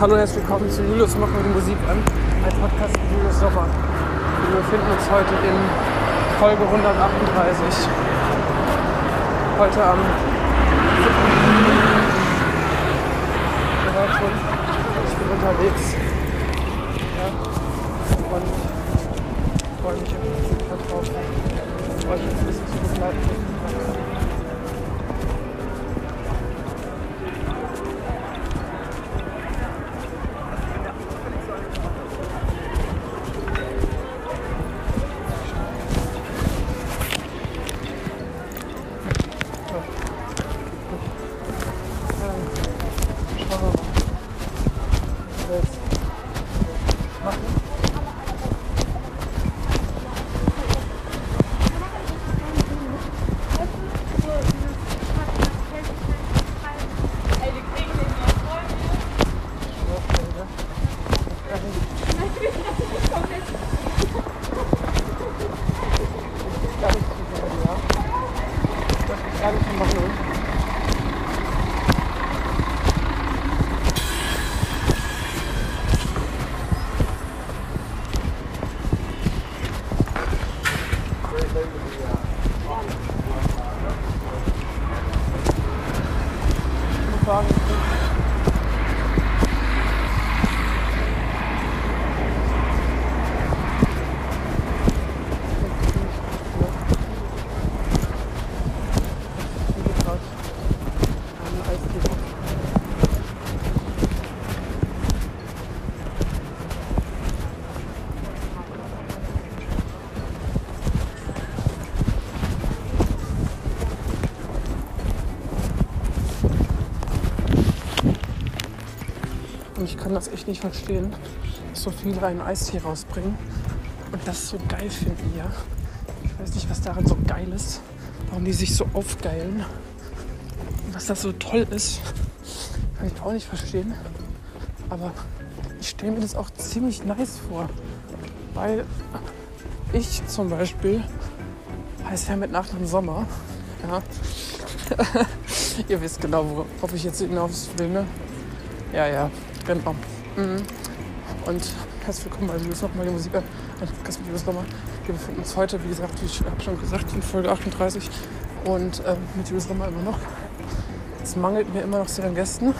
Hallo und herzlich willkommen zu Julius macht mal die Musik an. Ein Podcast mit Julius Sommer. Wir befinden uns heute in Folge 138. Heute am 7. Ihr hört schon, ich bin unterwegs. Ja. Und ich freue mich auf drauf. Euch jetzt ein bisschen zu begleiten. Und ich kann das echt nicht verstehen, dass so viele einen Eistee rausbringen und das so geil finden hier. Ich weiß nicht, was daran so geil ist, warum die sich so aufgeilen. Und was das so toll ist, kann ich auch nicht verstehen. Aber ich stelle mir das auch ziemlich nice vor. Weil ich zum Beispiel heiß ja mit Nacht im Sommer. Ja. Ihr wisst genau, worauf ich jetzt hinaus will, ne? Ja, ja, genau. Mhm. Und herzlich willkommen bei Julius nochmal die Musik an. Julius Sommer. Wir befinden uns heute, wie gesagt, wie ich habe schon gesagt, in Folge 38 und ähm, mit Julius Sommer immer noch. Es mangelt mir immer noch sehr an Gästen.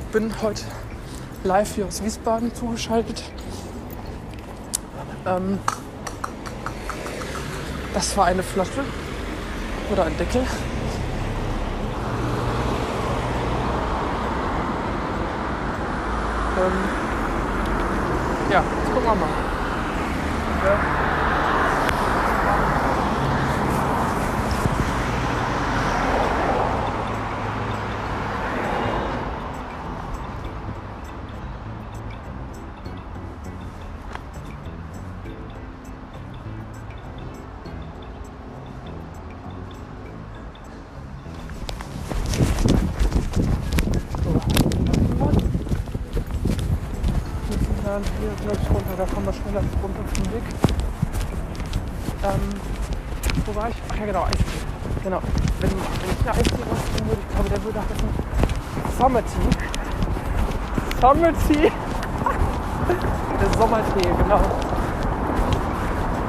Ich bin heute live hier aus Wiesbaden zugeschaltet. Ähm, das war eine Flasche oder ein Deckel. Ähm, ja, jetzt gucken wir mal. Ich runter, da kommen wir schneller runter vom Weg. Ähm, wo war ich? Ach ja genau, Eistee. Genau. Wenn, wenn ich eine Eistee rausbringen würde, ich glaube, der würde heißen Sommertee. Sommertee. der Sommertee, genau.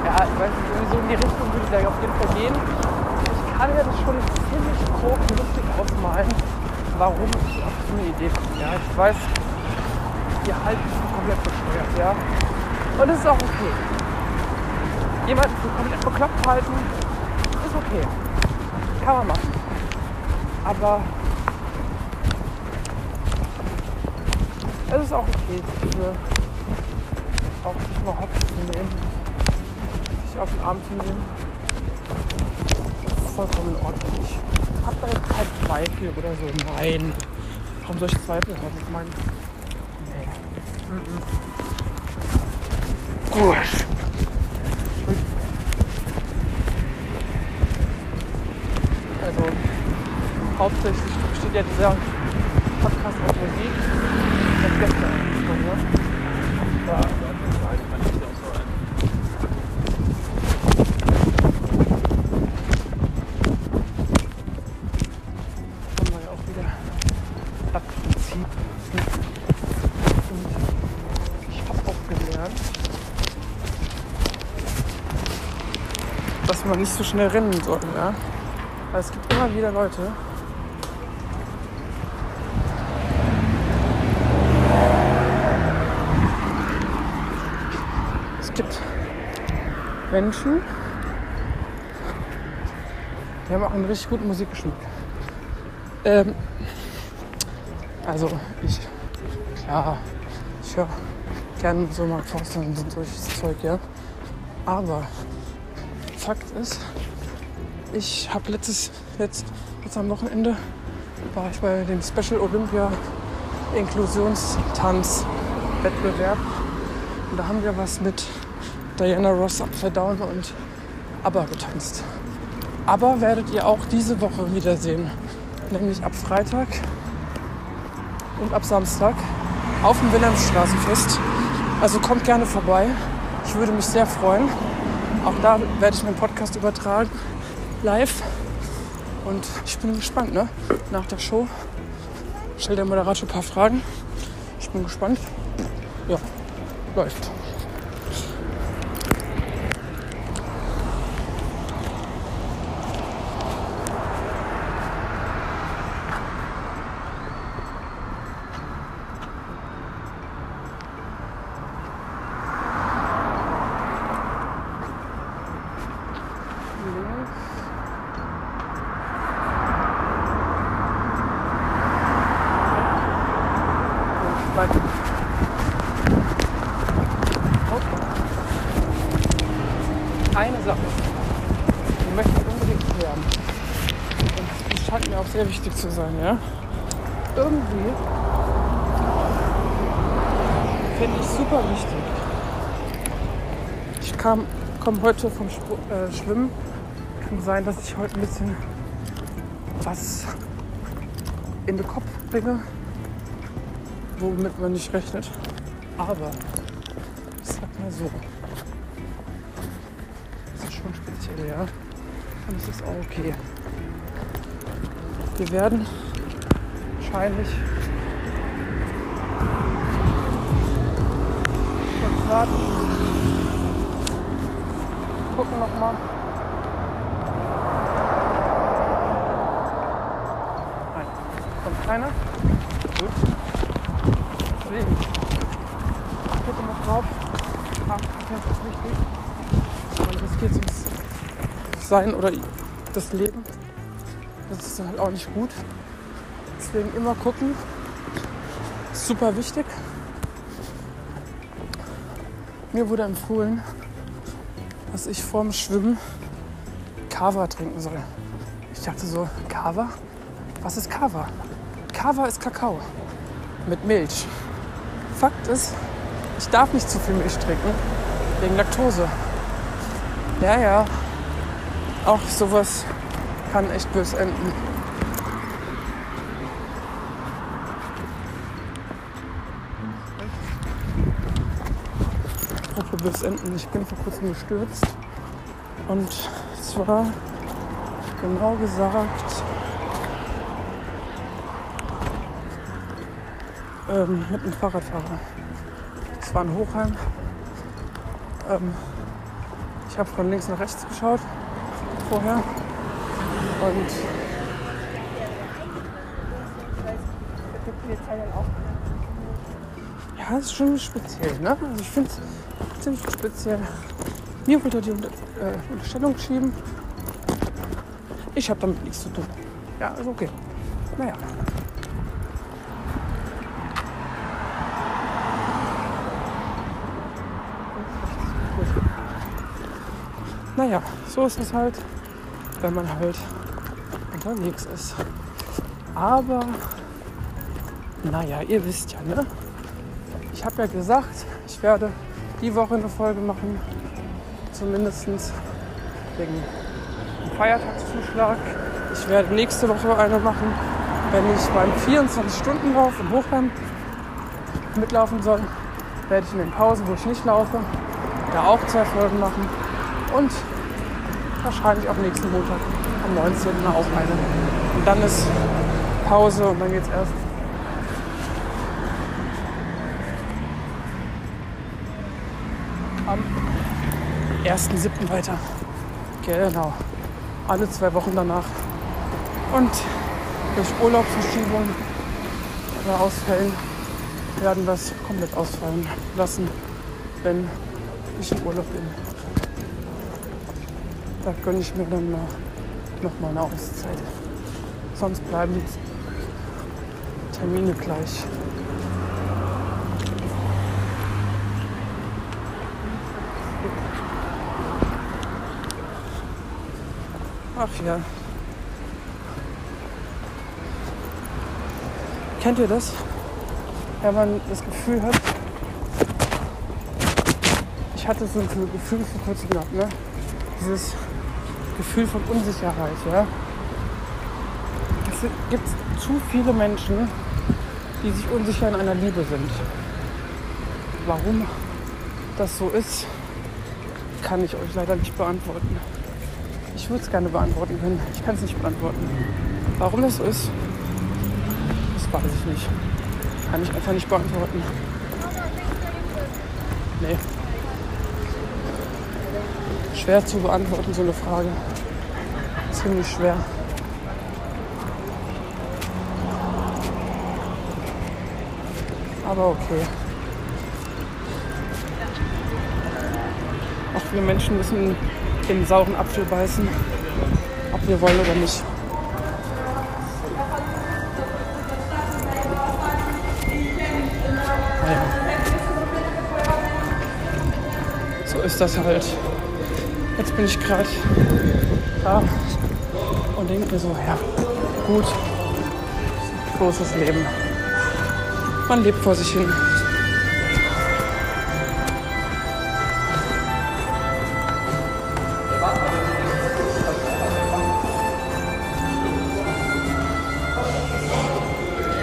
Ja, ich weiß nicht, irgendwie so in die Richtung würde der auf jeden Fall gehen. Ich kann mir das schon ziemlich grob lustig ausmalen, warum ich auf so eine Idee komme. Ja, ich weiß, ihr halten für komplett bescheuert, ja. Und es ist auch okay. Jemanden für komplett bekloppt halten, ist okay. Kann man machen. Aber es ist auch okay, für auch sich mal hops zu nehmen, sich auf den Arm zu nehmen. Das ist vollkommen in Ordnung. Ich hab da jetzt keinen Zweifel oder so. Nein. Warum soll ich Zweifel haben? Ich meine, Gut. Also hauptsächlich besteht ja dieser Podcast aus Musik. Das gestern schon, nicht so schnell rennen soll. Ja? Weil es gibt immer wieder Leute, es gibt Menschen, die haben auch einen richtig guten Musikgeschmack. Ähm, also ich, klar, ich höre gerne so Mark Forster und solches Zeug, ja. Aber Fakt ist, ich habe letztes, jetzt, jetzt am Wochenende war ich bei dem Special Olympia Inklusionstanz-Wettbewerb. Und da haben wir was mit Diana Ross Upside Down und ABBA getanzt. Aber werdet ihr auch diese Woche wiedersehen. Nämlich ab Freitag und ab Samstag auf dem Wilhelmsstraßenfest. Also kommt gerne vorbei. Ich würde mich sehr freuen. Auch da werde ich meinen Podcast übertragen, live. Und ich bin gespannt, ne? Nach der Show stellt der Moderator ein paar Fragen. Ich bin gespannt. Ja, läuft. Weiter. Eine Sache, die möchte ich unbedingt klären. Und das scheint mir auch sehr wichtig zu sein, ja? Irgendwie finde ich super wichtig. Ich kam, komme heute vom Spr äh, Schwimmen. Kann sein, dass ich heute ein bisschen was in den Kopf bringe, womit man nicht rechnet. Aber ich sag mal so, das ist schon speziell, ja. Und es ist auch okay. Wir werden wahrscheinlich warten. Gucken nochmal. Nein, kommt keiner. Gut. Deswegen. Ich gucke mal drauf. Achtverkehr ist wichtig. Man riskiert sonst sein oder das Leben. Das ist halt auch nicht gut. Deswegen immer gucken. Super wichtig. Mir wurde empfohlen, dass ich vorm Schwimmen Kava trinken soll. Ich dachte so, Kava? Was ist Kava? Kava ist Kakao mit Milch. Fakt ist, ich darf nicht zu viel Milch trinken wegen Laktose. Ja, ja. Auch sowas kann echt böse enden. Apropos böse enden, ich bin vor kurzem gestürzt. Und zwar genau gesagt ähm, mit einem Fahrradfahrer. Es war ein Hochheim. Ähm, ich habe von links nach rechts geschaut vorher. Und ja, das ist schon speziell. Ne? Also ich finde es ziemlich speziell. Mir wollte die Unter äh, Unterstellung schieben. Ich habe damit nichts zu tun. Ja, ist okay. Naja. Naja, so ist es halt, wenn man halt unterwegs ist. Aber, naja, ihr wisst ja, ne? Ich habe ja gesagt, ich werde die Woche eine Folge machen, zumindest wegen dem Feiertagszuschlag. Ich werde nächste Woche eine machen, wenn ich beim 24-Stunden-Lauf im Hochheim mitlaufen soll, werde ich in den Pausen, wo ich nicht laufe, da auch zwei Folgen machen. Und wahrscheinlich auch nächsten Montag am 19. auch eine. Und dann ist Pause und dann geht es erst am 1.7. weiter. Genau. Alle zwei Wochen danach. Und durch Urlaubsverschiebung oder Ausfällen werden wir es komplett ausfallen lassen, wenn ich im Urlaub bin. Da gönne ich mir dann noch, noch mal eine Auszeit. Sonst bleiben die Termine gleich. Ach ja. Kennt ihr das? Wenn man das Gefühl hat, ich hatte so ein Gefühl vor kurzem gehabt, ne? Dieses Gefühl von Unsicherheit, ja? Es gibt zu viele Menschen, die sich unsicher in einer Liebe sind. Warum das so ist, kann ich euch leider nicht beantworten. Ich würde es gerne beantworten können. Ich kann es nicht beantworten. Warum das so ist, das weiß ich nicht. Kann ich einfach nicht beantworten. Nee. Schwer zu beantworten, so eine Frage. Ziemlich schwer. Aber okay. Auch wir Menschen müssen den sauren Apfel beißen, ob wir wollen oder nicht. So ist das halt. Bin ich gerade da und denke mir so, ja, gut, großes Leben. Man lebt vor sich hin.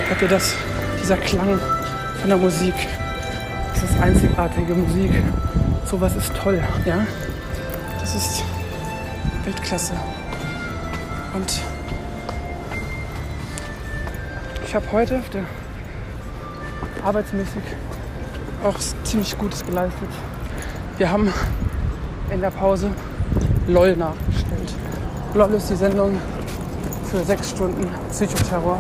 Habt ihr das? Dieser Klang von der Musik. Das ist einzigartige Musik. Sowas ist toll, ja? Das ist Weltklasse. Und ich habe heute auf der arbeitsmäßig auch ziemlich Gutes geleistet. Wir haben in der Pause LOL nachgestellt. LOL ist die Sendung für sechs Stunden Psychoterror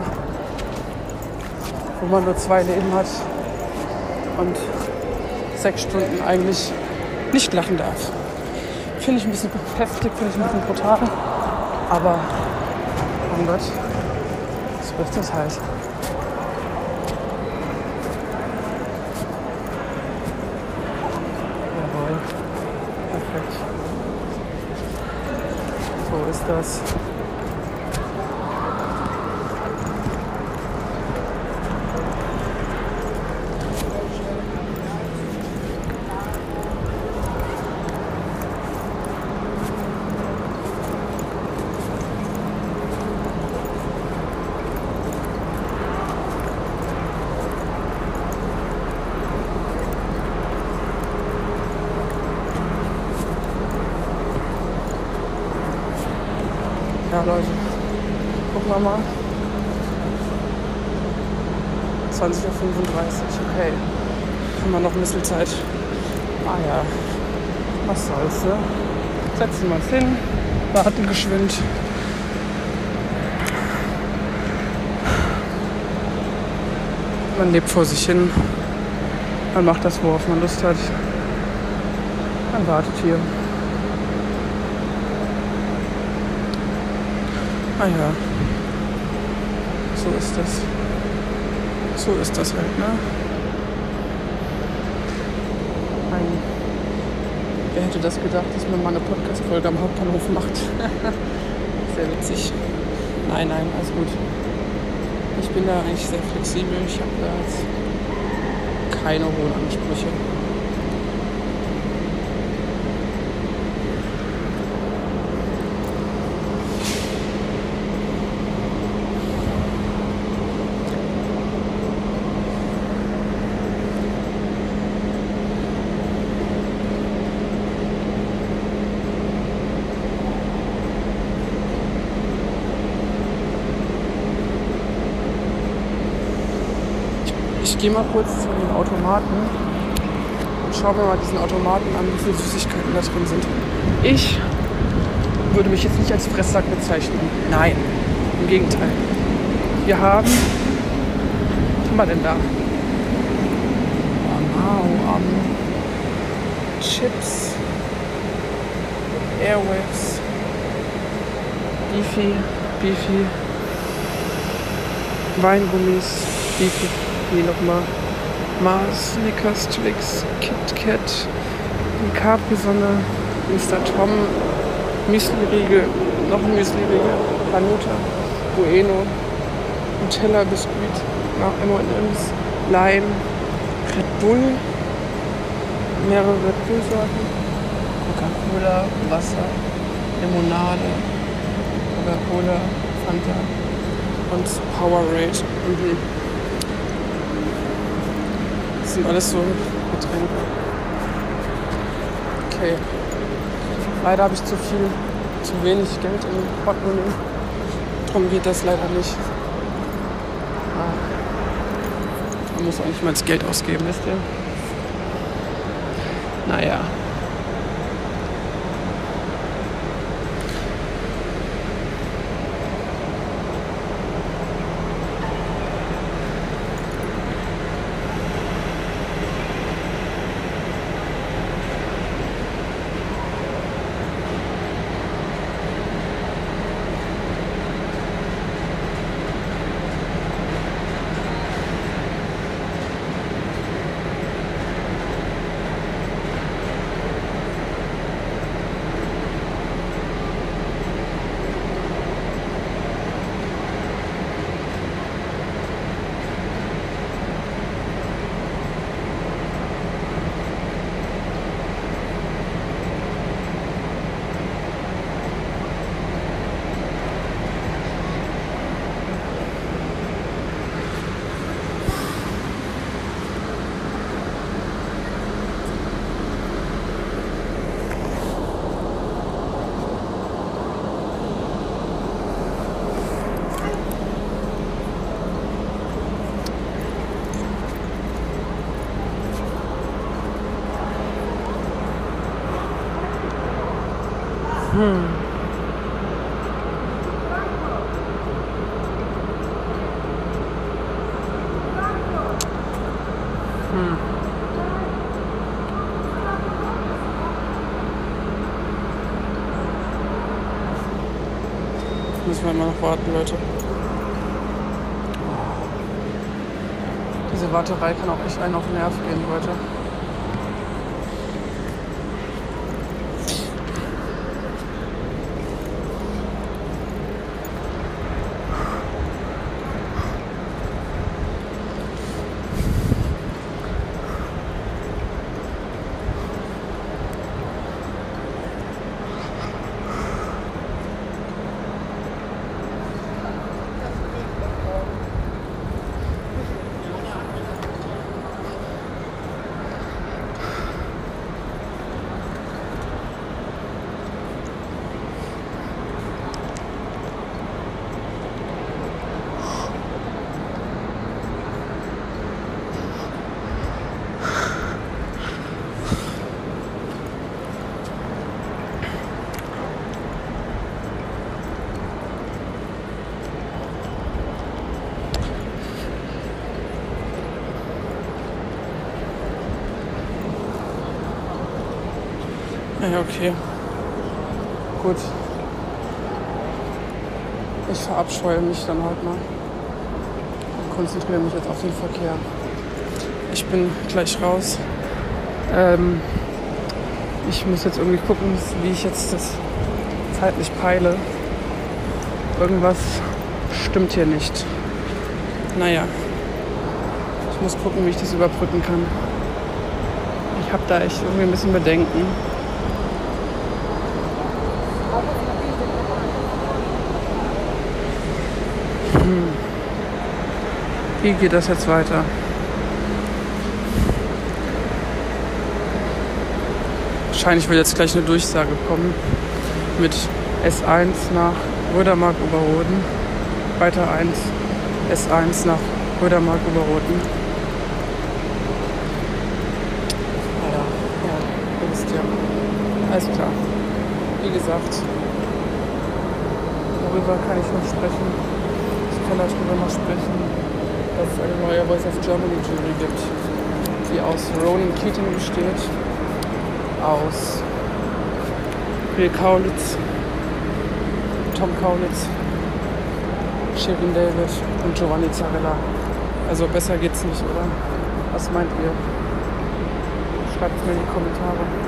wo man nur zwei Leben hat und sechs Stunden eigentlich nicht lachen darf. Finde ich ein bisschen heftig, finde ich ein bisschen brutal, aber mein Gott, so ist das halt. Jawohl, perfekt. So ist das. Ja, Leute. Mal. 20.35 Uhr. Okay. Haben wir noch ein bisschen Zeit. Ah ja. Was soll's, ne? Setzen wir uns hin. Warten geschwind. Man lebt vor sich hin. Man macht das, worauf man Lust hat. Man wartet hier. Ah ja. So ist das. So ist das halt, ne? Ein Wer hätte das gedacht, dass man mal eine Podcast-Folge am Hauptbahnhof macht? sehr witzig. Nein, nein, alles gut. Ich bin da eigentlich sehr flexibel. Ich habe da jetzt keine hohen Ansprüche. Ich gehe mal kurz zu dem Automaten und schaue mir mal diesen Automaten an, wie viele Süßigkeiten da drin sind. Ich würde mich jetzt nicht als Fresssack bezeichnen. Nein, im Gegenteil. Wir haben, was haben wir denn da? Wow, um, Chips, Airwaves, Beefy, Beefy, Weingummis, Beefy, wie nochmal, Mars, Snickers, Twix, Kit Kat, Capri-Sonne, Mr. Tom, Müsli-Riegel, noch ein Müsli-Riegel, Hanuta, Bueno, Nutella, Biskuit, M&M's, Lime, Red Bull, mehrere Red Bull-Sorten, Coca-Cola, Wasser, Limonade, Coca-Cola, Fanta und Powerade. Mhm. Das sind alles so Getränke. Okay. Leider habe ich zu viel, zu wenig Geld im Portemonnaie. Darum geht das leider nicht. Ah. Man muss auch nicht mal das Geld ausgeben, wisst ihr? Naja. Hm. Hm. Müssen wir immer noch warten, Leute. Diese Warterei kann auch echt einen auf den Nerv gehen, Leute. Ja, okay. Gut. Ich verabscheue mich dann heute mal. Und konzentriere mich jetzt auf den Verkehr. Ich bin gleich raus. Ähm, ich muss jetzt irgendwie gucken, wie ich jetzt das zeitlich peile. Irgendwas stimmt hier nicht. Naja, ich muss gucken, wie ich das überbrücken kann. Ich habe da echt irgendwie ein bisschen Bedenken. Wie geht das jetzt weiter? Wahrscheinlich wird jetzt gleich eine Durchsage kommen mit S1 nach Rödermark Oberroden, weiter 1, S1 nach Rödermark Oberroden. Ja, ihr wisst ja. Alles klar. Wie gesagt, darüber kann ich noch sprechen. Ich kann darüber noch sprechen, dass es eine neue Voice of Germany Jury gibt, die aus Ronan Keating besteht, aus Bill Kaulitz, Tom Kaulitz, Shirin David und Giovanni Zarella. Also besser geht's nicht, oder? Was meint ihr? Schreibt es mir in die Kommentare.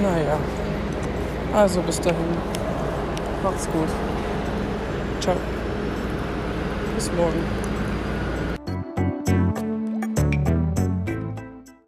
Naja. Also bis dahin. Macht's gut. Ciao. Bis morgen.